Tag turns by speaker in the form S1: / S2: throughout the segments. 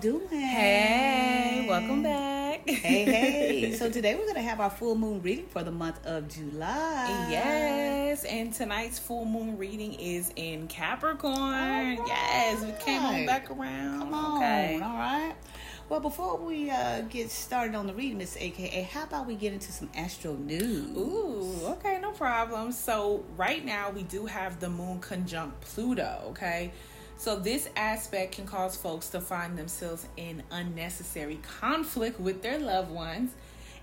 S1: doing?
S2: Hey, welcome back.
S1: Hey, hey. so today we're going to have our full moon reading for the month of July.
S2: Yes, and tonight's full moon reading is in Capricorn. Right. Yes, we came on back around.
S1: Come on. Okay. All right. Well, before we uh, get started on the reading, Miss AKA, how about we get into some astro news?
S2: Ooh, okay, no problem. So, right now we do have the moon conjunct Pluto, okay? So, this aspect can cause folks to find themselves in unnecessary conflict with their loved ones.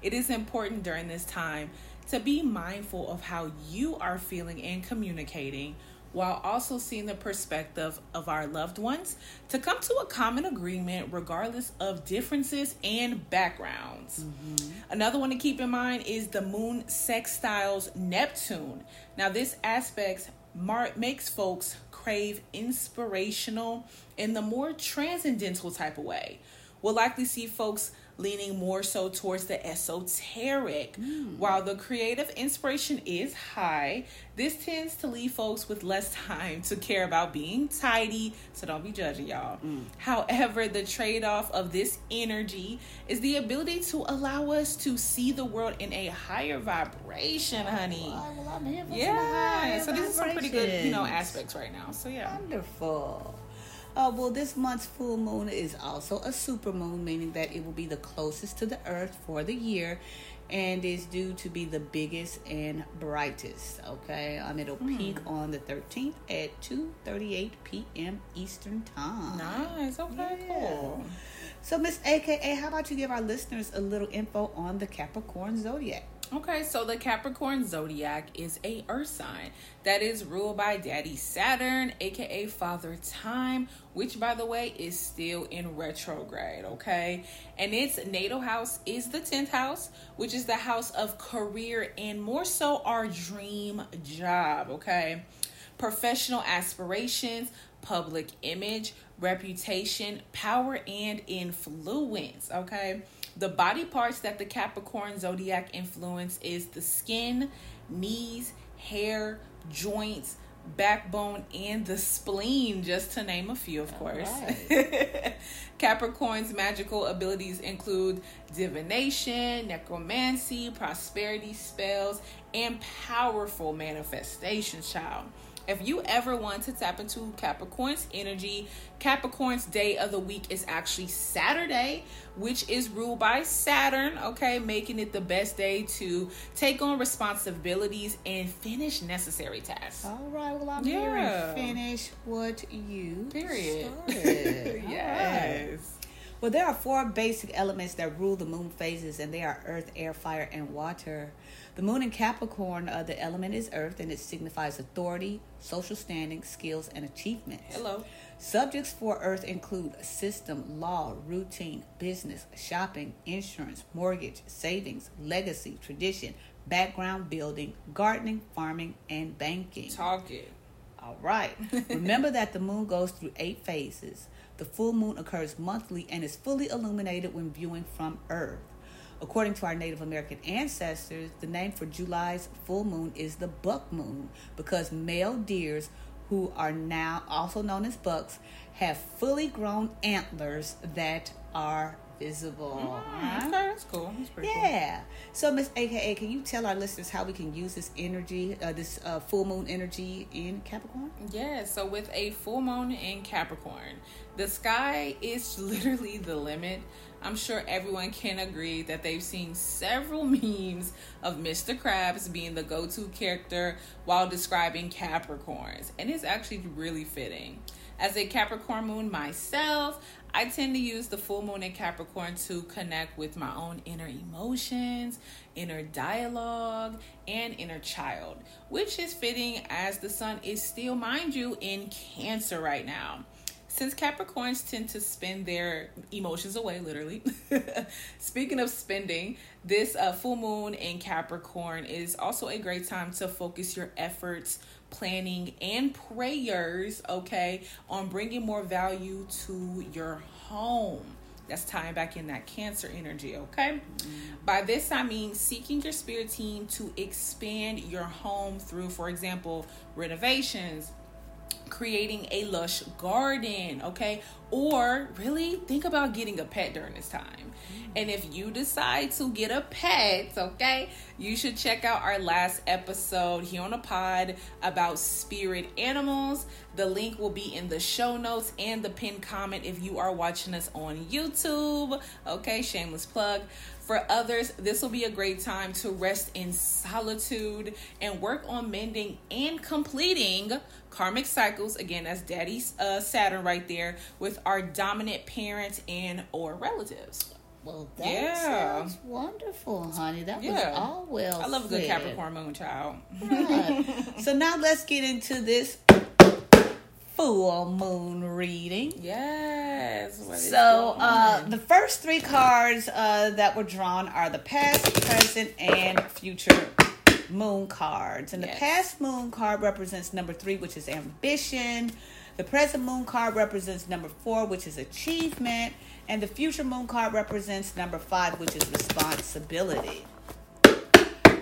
S2: It is important during this time to be mindful of how you are feeling and communicating while also seeing the perspective of our loved ones to come to a common agreement regardless of differences and backgrounds. Mm-hmm. Another one to keep in mind is the moon sextiles Neptune. Now, this aspect mar- makes folks crave inspirational in the more transcendental type of way. We'll likely see folks leaning more so towards the esoteric. Mm. While the creative inspiration is high, this tends to leave folks with less time to care about being tidy, so don't be judging y'all. Mm. However, the trade off of this energy is the ability to allow us to see the world in a higher vibration, honey.
S1: Well, well,
S2: yeah, so these are some pretty good, you know, aspects right now. So yeah.
S1: Wonderful. Uh, well, this month's full moon is also a super moon, meaning that it will be the closest to the earth for the year and is due to be the biggest and brightest. Okay, um, it'll hmm. peak on the 13th at 2:38 p.m. Eastern time.
S2: Nice. Okay. Yeah. Cool.
S1: So, Miss AKA, how about you give our listeners a little info on the Capricorn zodiac?
S2: Okay, so the Capricorn zodiac is a earth sign that is ruled by Daddy Saturn, aka Father Time, which by the way is still in retrograde, okay? And its natal house is the 10th house, which is the house of career and more so our dream job, okay? Professional aspirations, public image, reputation, power, and influence, okay? The body parts that the Capricorn zodiac influence is the skin, knees, hair, joints, backbone, and the spleen, just to name a few, of course. Right. Capricorn's magical abilities include divination, necromancy, prosperity spells, and powerful manifestations, child. If you ever want to tap into Capricorn's energy, Capricorn's day of the week is actually Saturday, which is ruled by Saturn, okay, making it the best day to take on responsibilities and finish necessary tasks.
S1: All right, well, I'm yeah. hearing finish what you
S2: Period.
S1: started. yes. Right. Well, there are four basic elements that rule the moon phases, and they are earth, air, fire, and water. The moon in Capricorn, uh, the element is earth and it signifies authority, social standing, skills, and achievements.
S2: Hello.
S1: Subjects for earth include system, law, routine, business, shopping, insurance, mortgage, savings, legacy, tradition, background building, gardening, farming, and banking.
S2: Talking.
S1: All right. Remember that the moon goes through eight phases. The full moon occurs monthly and is fully illuminated when viewing from Earth. According to our Native American ancestors, the name for July's full moon is the buck moon because male deers, who are now also known as bucks, have fully grown antlers that are visible.
S2: Mm, okay, that's cool. That's pretty
S1: yeah. Cool. So, Miss AKA, can you tell our listeners how we can use this energy, uh, this uh, full moon energy in Capricorn?
S2: Yeah. So, with a full moon in Capricorn, the sky is literally the limit. I'm sure everyone can agree that they've seen several memes of Mr. Krabs being the go to character while describing Capricorns, and it's actually really fitting. As a Capricorn moon myself, I tend to use the full moon in Capricorn to connect with my own inner emotions, inner dialogue, and inner child, which is fitting as the sun is still, mind you, in Cancer right now. Since Capricorns tend to spend their emotions away, literally. Speaking of spending, this uh, full moon in Capricorn is also a great time to focus your efforts, planning, and prayers, okay, on bringing more value to your home. That's tying back in that cancer energy, okay? Mm-hmm. By this, I mean seeking your spirit team to expand your home through, for example, renovations, creating a lush garden, okay? Or really think about getting a pet during this time. And if you decide to get a pet, okay, you should check out our last episode here on the pod about spirit animals. The link will be in the show notes and the pinned comment if you are watching us on YouTube. Okay, shameless plug. For others, this will be a great time to rest in solitude and work on mending and completing karmic cycles. Again, that's Daddy's uh, Saturn right there with our dominant parents and or relatives.
S1: Well, that
S2: Yeah.
S1: sounds wonderful, honey. That was all well
S2: I love a good. Capricorn moon child.
S1: Right. so now let's get into this full moon reading.
S2: Yes. what is
S1: So uh, the first three cards uh, that were drawn are the past, present, and future moon cards. And the past moon card represents number three, which is ambition. The present moon card represents number four, which is achievement. And the future moon card represents number five, which is responsibility.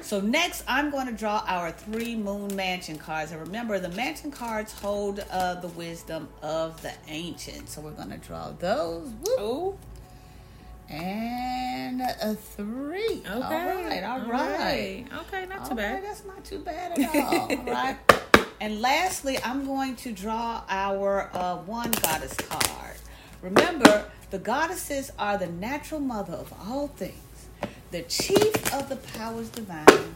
S1: So next, I'm going to draw our three moon mansion cards. And remember, the mansion cards hold uh, the wisdom of the ancients. So we're going to draw those. Whoop.
S2: Ooh.
S1: And a three.
S2: Okay.
S1: All right. All right.
S2: Okay, not too bad.
S1: right, That's not too bad at all. all right. And lastly, I'm going to draw our uh, one goddess card. Remember, the goddesses are the natural mother of all things, the chief of the powers divine,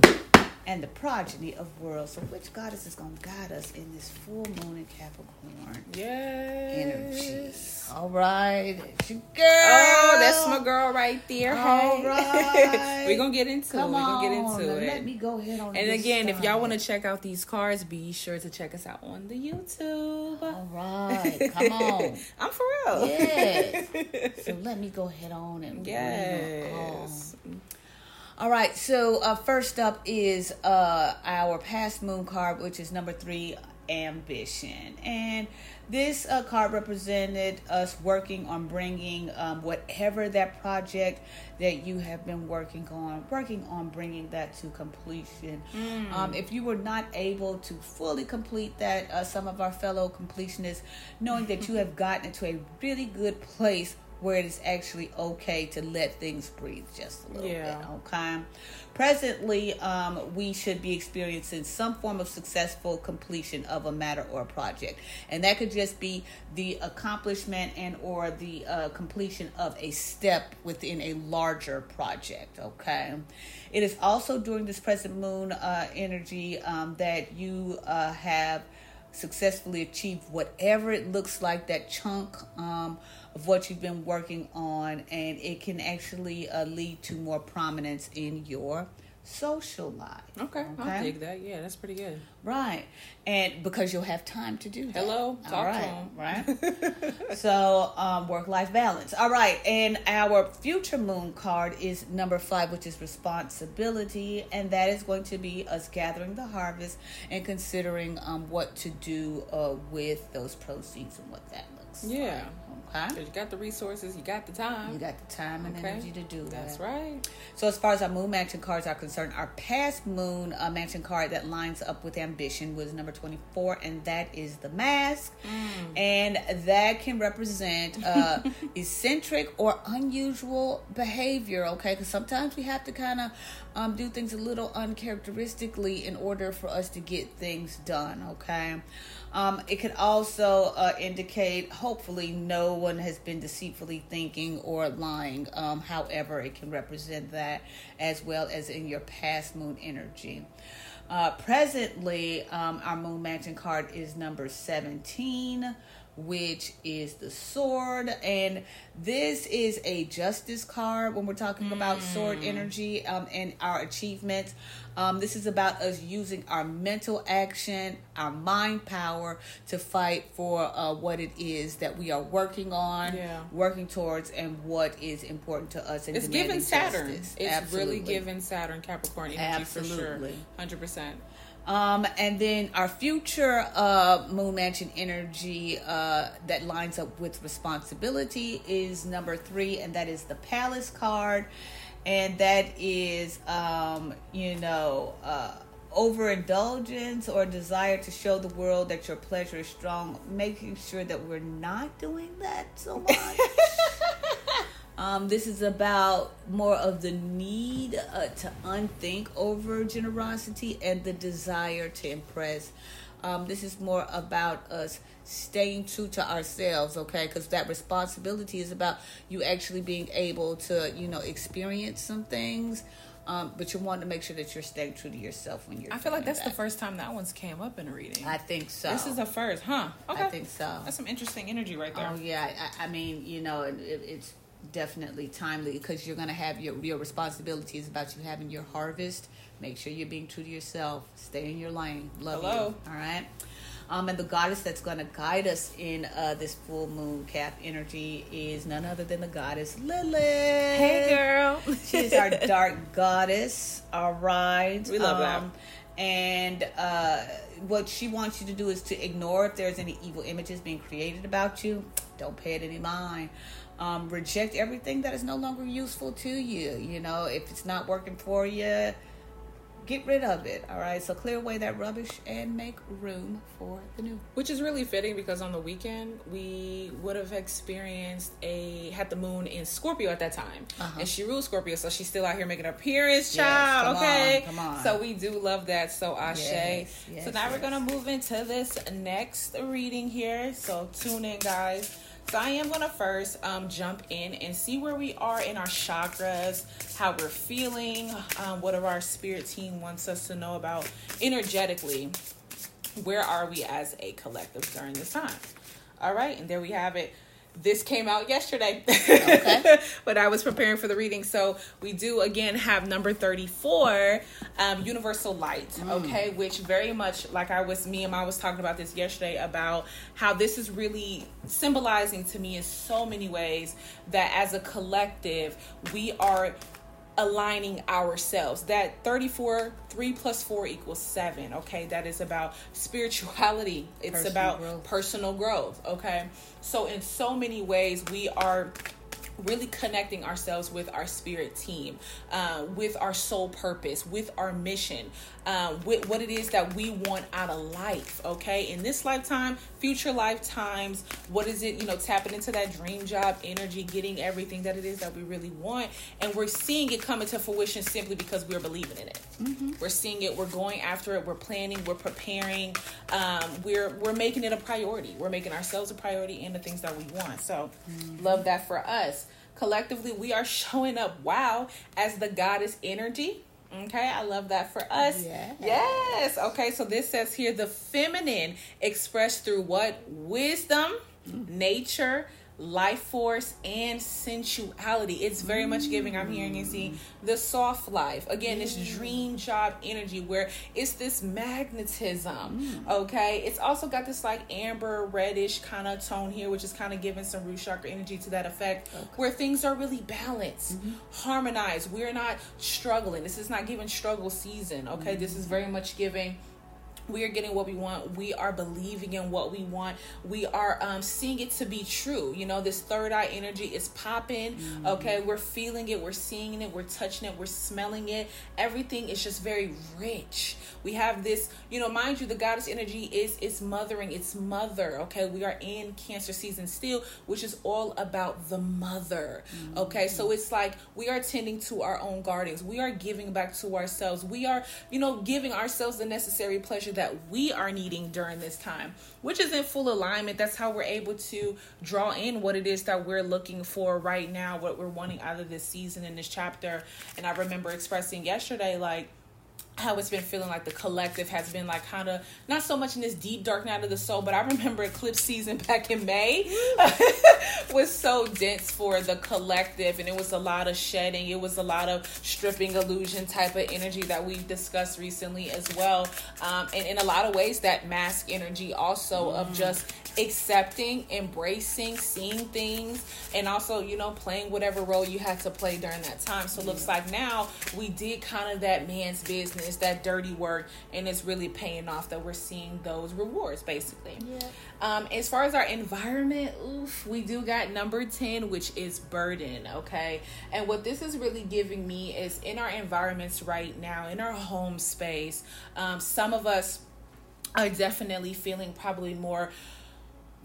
S1: and the progeny of worlds. So, which goddess is going to guide us in this full moon in Capricorn
S2: Yes.
S1: energy? All right, it's your oh, girl.
S2: Oh, that's my girl right there.
S1: All
S2: Hey.
S1: right.
S2: We're gonna get into
S1: Come
S2: it. We're
S1: on,
S2: gonna get into
S1: let me go ahead on.
S2: and again, if y'all want to check out these cards, be sure to check us out on the YouTube.
S1: All right, come on.
S2: I'm for real.
S1: Yes. So let me go ahead on and her on. All right. So uh, first up is uh, our past moon card, which is number three, ambition, and this uh, card represented us working on bringing um, whatever that project that you have been working on, working on bringing that to completion. Um, if you were not able to fully complete that, uh, some of our fellow completionists, knowing that you have gotten into a really good place where it is actually okay to let things breathe just a little
S2: Yeah.
S1: bit. Okay. Presently, um, we should be experiencing some form of successful completion of a matter or a project, and that could just be the accomplishment and or the uh, completion of a step within a larger project. Okay. It is also during this present moon uh, energy um, that you uh, have successfully achieved whatever it looks like that chunk um, of what you've been working on and it can actually uh, lead to more prominence in your social life
S2: Okay, I'll dig that. Yeah, that's pretty good.
S1: Right and because you'll have time to do that
S2: Hello, talk
S1: all
S2: to
S1: right
S2: 'em.
S1: right so um, work-life balance all right and our future moon card is number five which is responsibility and that is going to be us gathering the harvest and considering um, what to do uh, with those proceeds and what that looks
S2: Yeah.
S1: like okay
S2: you got the resources, you got the time.
S1: you got the time and
S2: Okay.
S1: energy to do that
S2: That's right.
S1: so as far as our moon mansion cards are concerned, our past moon uh, mansion card that lines up with ambition was number 24, and that is the mask. And that can represent uh, eccentric or unusual behavior, okay? Because sometimes we have to kind of um, do things a little uncharacteristically in order for us to get things done, okay? Um, it could also uh, indicate, hopefully, no one has been deceitfully thinking or lying. Um, however, it can represent that as well as in your past moon energy. Uh, presently, um, our moon mansion card is number 17, which is the sword. And this is a justice card when we're talking mm. about sword mm. energy um, and our achievements. Um, this is about us using our mental action, our mind power to fight for uh, what it is that we are working on,
S2: yeah.
S1: working towards, and what is important to us.
S2: it's given Saturn.
S1: Justice.
S2: It's
S1: Absolutely.
S2: really given Saturn Capricorn energy Absolutely. for sure. 100%.
S1: Um, and then our future uh, Moon Mansion energy uh, that lines up with responsibility is number three, and that is the Palace card. And that is, um, you know, uh, overindulgence or desire to show the world that your pleasure is strong, making sure that we're not doing that so much. um, this is about more of the need uh, to unthink over generosity and the desire to impress. Um, this is more about us staying true to ourselves, okay? Because that responsibility is about you actually being able to, you know, experience some things um, but you want to make sure that you're staying true to yourself when you're.
S2: I feel like that's that. the first time that one's came up in a reading.
S1: I think so.
S2: This is the first, huh?
S1: Okay. I think so.
S2: That's some interesting energy right there.
S1: Oh yeah, I, I mean, you know, it, it's definitely timely because you're going to have your your responsibilities about you having your harvest. Make sure you're being true to yourself. Stay in your lane. Love Hello. you. All right. Um, and the goddess that's going to guide us in uh, this full moon cap energy is none other than the goddess Lilith.
S2: Hey, girl.
S1: She's our dark goddess. All right.
S2: We love um,
S1: that. And uh, what she wants you to do is to ignore if there's any evil images being created about you. Don't pay it any mind. Um, reject everything that is no longer useful to you. You know, if it's not working for you, get rid of it. All right. So clear away that rubbish and make room for the new.
S2: Which is really fitting because on the weekend we would have experienced a had the moon in Scorpio at that time, uh-huh. and she rules Scorpio, so she's still out here making an appearance, child. Yes, okay.
S1: On, come on.
S2: So we do love that. So Ashe. Yes, yes, so now we're gonna move into this next reading here. So tune in, guys. So I am gonna first um, jump in and see where we are in our chakras, how we're feeling, um, what our spirit team wants us to know about energetically. Where are we as a collective during this time? All right, and there we have it this came out yesterday okay. but i was preparing for the reading so we do again have number 34 um, universal light mm. okay which very much like i was me and i was talking about this yesterday about how this is really symbolizing to me in so many ways that as a collective we are aligning ourselves. That 34, 3 plus 4 equals 7. Okay. That is about spirituality, it's personal about growth. personal growth. Okay. So, in so many ways, we are really connecting ourselves with our spirit team, uh, with our soul purpose, with our mission, uh, with what it is that we want out of life. Okay, in this lifetime, future lifetimes, what is it? You know, tapping into that dream job energy, getting everything that it is that we really want, and we're seeing it come into fruition simply because we're believing in it. Mm-hmm. We're seeing it. We're going after it. We're planning. We're preparing. Um, we're we're making it a priority. We're making ourselves a priority and the things that we want. So, mm-hmm. love that for us collectively we are showing up wow as the goddess energy Okay, I love that for us. Yes. yes. Okay, so this says here the feminine expressed through what? Wisdom, mm-hmm. nature, life force and sensuality. It's very much giving, I'm hearing you see, the soft life. Again, this dream job energy where it's this magnetism. Mm. Okay. It's also got this like amber reddish kind of tone here, which is kind of giving some root chakra energy to that effect okay. where things are really balanced, mm-hmm. harmonized. We're not struggling. This is not giving struggle season. Okay. Mm-hmm. This is very much giving we are getting what we want. We are believing in what we want. We are um, seeing it to be true. You know this third eye energy is popping. Mm-hmm. okay we're feeling it. We're seeing it. We're touching it. We're smelling it. Everything is just very rich. We have this you know mind you the goddess energy is it's mothering. It's mother. Okay we are in cancer season still which is all about the mother. Mm-hmm. okay so it's like we are tending to our own gardens. We are giving back to ourselves. We are you know giving ourselves the necessary pleasure that we are needing during this time, which is in full alignment. That's how we're able to draw in what it is that we're looking for right now, what we're wanting out of this season in this chapter. And I remember expressing yesterday, like, how it's been feeling like the collective has been like kind of not so much in this deep dark night of the soul, but I remember eclipse season back in May was so dense for the collective, and it was a lot of shedding. It was a lot of stripping illusion type of energy that we've discussed recently as well, um, and in a lot of ways that mask energy also mm. of just accepting, embracing, seeing things, and also, you know, playing whatever role you had to play during that time. So, mm looks like now we did kind of that man's business that dirty work and it's really paying off that we're seeing those rewards basically yeah. um, as far as our environment oof, we do got number 10 which is burden okay and what this is really giving me is in our environments right now in our home space um, some of us are definitely feeling probably more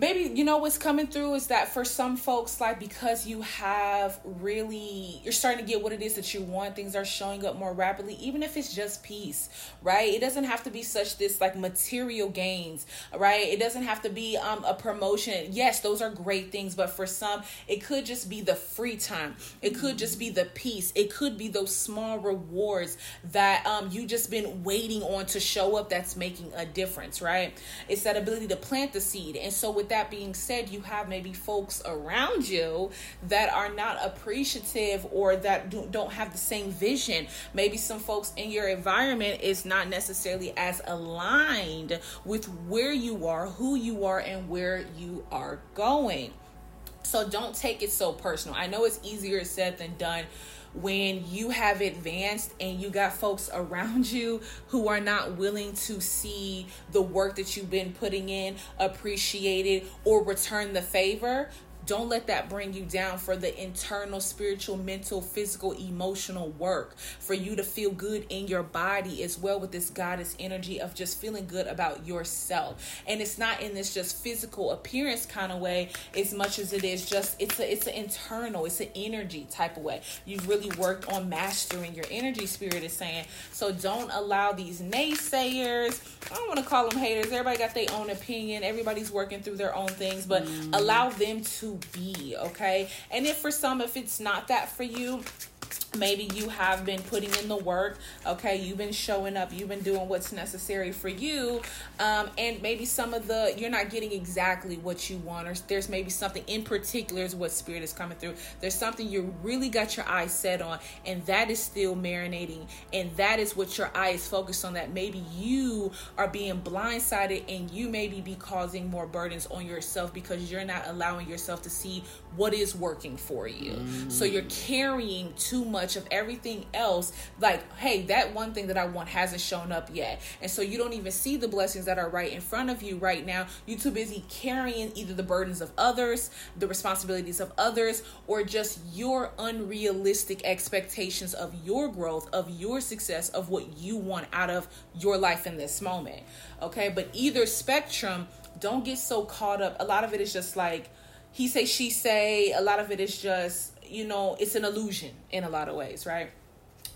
S2: maybe you know what's coming through is that for some folks like because you have really you're starting to get what it is that you want things are showing up more rapidly even if it's just peace right? It doesn't have to be such this like material gains right? It doesn't have to be um a promotion. Yes those are great things but for some it could just be the free time. It could just be the peace. It could be those small rewards that um you just been waiting on to show up that's making a difference right? It's that ability to plant the seed. And so with that being said, you have maybe folks around you that are not appreciative or that don't have the same vision. Maybe some folks in your environment is not necessarily as aligned with where you are, who you are, and where you are going. So don't take it so personal. I know it's easier said than done when you have advanced and you got folks around you who are not willing to see the work that you've been putting in appreciated or return the favor don't let that bring you down for the internal, spiritual, mental, physical, emotional work. For you to feel good in your body as well with this goddess energy of just feeling good about yourself. And it's not in this just physical appearance kind of way as much as it is just it's a it's an internal, it's an energy type of way. You've really worked on mastering your energy, spirit is saying. So don't allow these naysayers. I don't want to call them haters. Everybody got their own opinion. Everybody's working through their own things, but mm. allow them to be, okay? And if for some, if it's not that for you, maybe you have been putting in the work. Okay you've been showing up. You've been doing what's necessary for you. Um, and maybe some of the you're not getting exactly what you want or there's maybe something in particular is what spirit is coming through. There's something you really got your eyes set on and that is still marinating and that is what your eye is focused on that maybe you are being blindsided and you maybe be causing more burdens on yourself because you're not allowing yourself to see what is working for you. Mm. so you're carrying too much much of everything else. Like hey that one thing that i want hasn't shown up yet. And so you don't even see the blessings that are right in front of you right now. You're too busy carrying either the burdens of others the responsibilities of others or just your unrealistic expectations of your growth of your success of what you want out of your life in this moment. Okay? But either spectrum don't get so caught up. A lot of it is just like he say she say. A lot of it is just you know, it's an illusion in a lot of ways, right?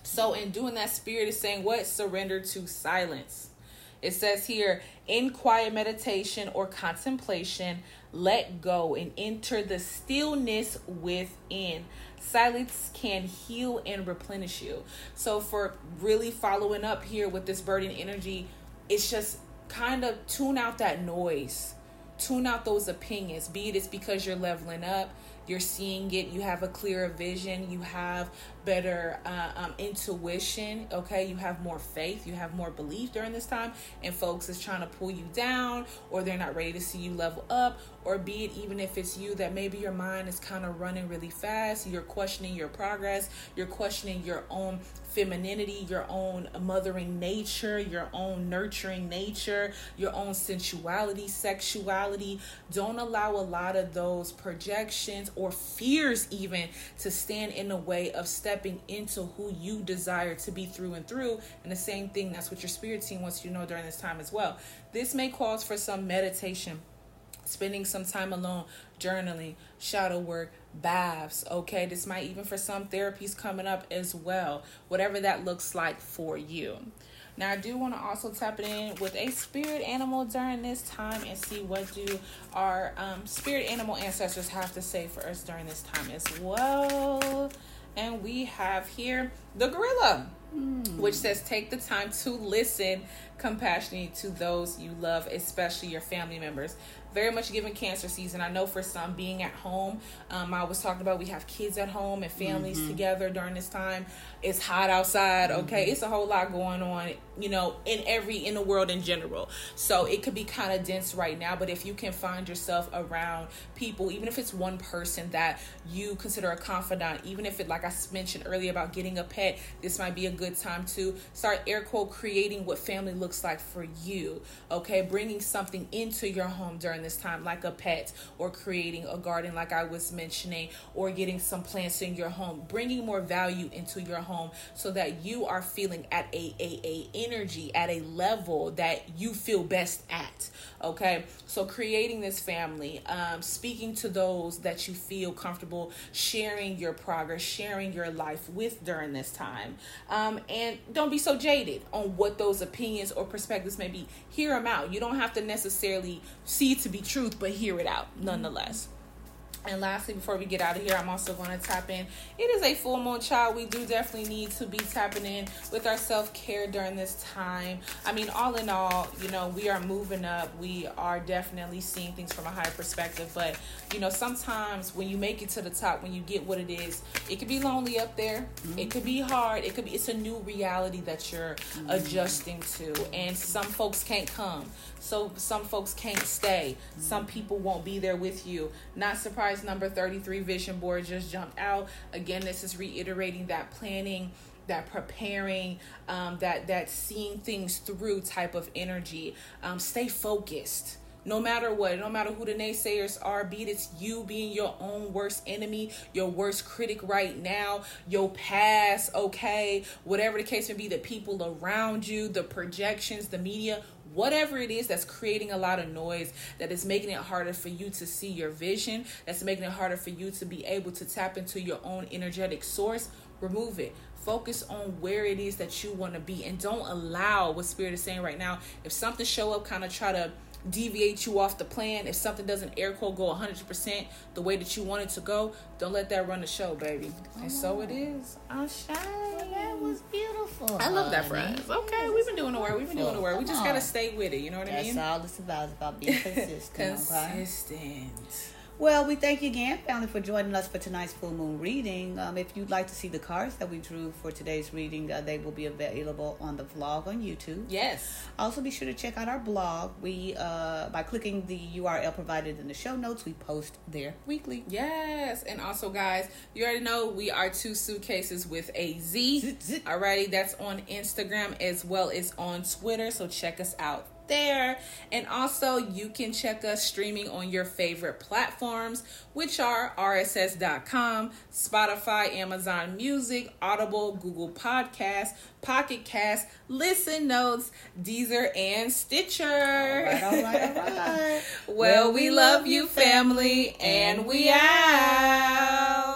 S2: So, in doing that, Spirit is saying, What? Surrender to silence. It says here, in quiet meditation or contemplation, let go and enter the stillness within. Silence can heal and replenish you. So, for really following up here with this burden energy, it's just kind of tune out that noise, tune out those opinions. Be it it's because you're leveling up, you're seeing it. You have a clearer vision. You have better uh, um, intuition okay you have more faith you have more belief during this time and folks is trying to pull you down or they're not ready to see you level up or be it even if it's you that maybe your mind is kind of running really fast you're questioning your progress you're questioning your own femininity, your own mothering nature, your own nurturing nature, your own sensuality, sexuality. Don't allow a lot of those projections or fears, even, to stand in the way of stepping into who you desire to be through and through. And the same thing, that's what your spirit team wants you to know during this time as well. This may cause for some meditation spending some time alone, journaling, shadow work, baths. Okay, this might even for some therapies coming up as well, whatever that looks like for you. Now, I do want to also tap it in with a spirit animal during this time and see what do our um, spirit animal ancestors have to say for us during this time as well. And we have here the gorilla, mm. which says take the time to listen compassionately to those you love, especially your family members very much given cancer season. I know for some being at home, um, I was talking about we have kids at home and families mm-hmm. together during this time. It's hot outside, okay? Mm-hmm. It's a whole lot going on, you know, in every in the world in general. So it could be kind of dense right now, but if you can find yourself around people, even if it's one person that you consider a confidant, even if it like I mentioned earlier about getting a pet, this might be a good time to start air quote creating what family looks like for you. Okay, bringing something into your home during this time, like a pet or creating a garden, like I was mentioning, or getting some plants in your home, bringing more value into your home so that you are feeling at a, a, a energy, at a level that you feel best at. Okay, so creating this family, um, speaking to those that you feel comfortable sharing your progress, sharing your life with during this time. Um, and don't be so jaded on what those opinions or perspectives may be. Hear them out. You don't have to necessarily see to be truth, but hear it out nonetheless. And lastly, before we get out of here, I'm also going to tap in. It is a full moon, child. We do definitely need to be tapping in with our self care during this time. I mean, all in all, you know, we are moving up. We are definitely seeing things from a higher perspective. But, you know, sometimes when you make it to the top, when you get what it is, it could be lonely up there. Mm-hmm. It could be hard. It could be, it's a new reality that you're mm-hmm. adjusting to. And some folks can't come. So some folks can't stay. Some people won't be there with you. Not surprised, number 33 vision board just jumped out. Again, this is reiterating that planning that preparing um, that that seeing things through type of energy. Um, stay focused. No matter what, no matter who the naysayers are, be it it's you being your own worst enemy, your worst critic right now, your past, okay, whatever the case may be, the people around you, the projections, the media, whatever it is that's creating a lot of noise, that is making it harder for you to see your vision, that's making it harder for you to be able to tap into your own energetic source, remove it. Focus on where it is that you want to be and don't allow what spirit is saying right now. If something show up, kind of try to deviate you off the plan. If something doesn't air quote go 100% the way that you want it to go, don't let that run the show, baby. Oh. And so it oh. is.
S1: I shine. Well, that was beautiful.
S2: I love that phrase. Okay, we've been doing the work. We've been doing the work. We just got to stay with it. You know what
S1: That's
S2: I mean?
S1: That's all it's about. It's about being consistent.
S2: consistent.
S1: Okay? Well, we thank you again, family, for joining us for tonight's full moon reading. Um, if you'd like to see the cards that we drew for today's reading, uh, they will be available on the vlog on YouTube.
S2: Yes.
S1: Also, be sure to check out our blog. We uh, by clicking the URL provided in the show notes, we post there weekly.
S2: Yes, and also, guys, you already know we are two suitcases with a Z. Alrighty, that's on Instagram as well as on Twitter. So check us out there. And also, you can check us streaming on your favorite platforms, which are rss.com, Spotify, Amazon Music, Audible, Google Podcasts, Pocket Cast, Listen Notes, Deezer, and Stitcher. All
S1: right, all right, all right.
S2: well, we love you, family, and we out.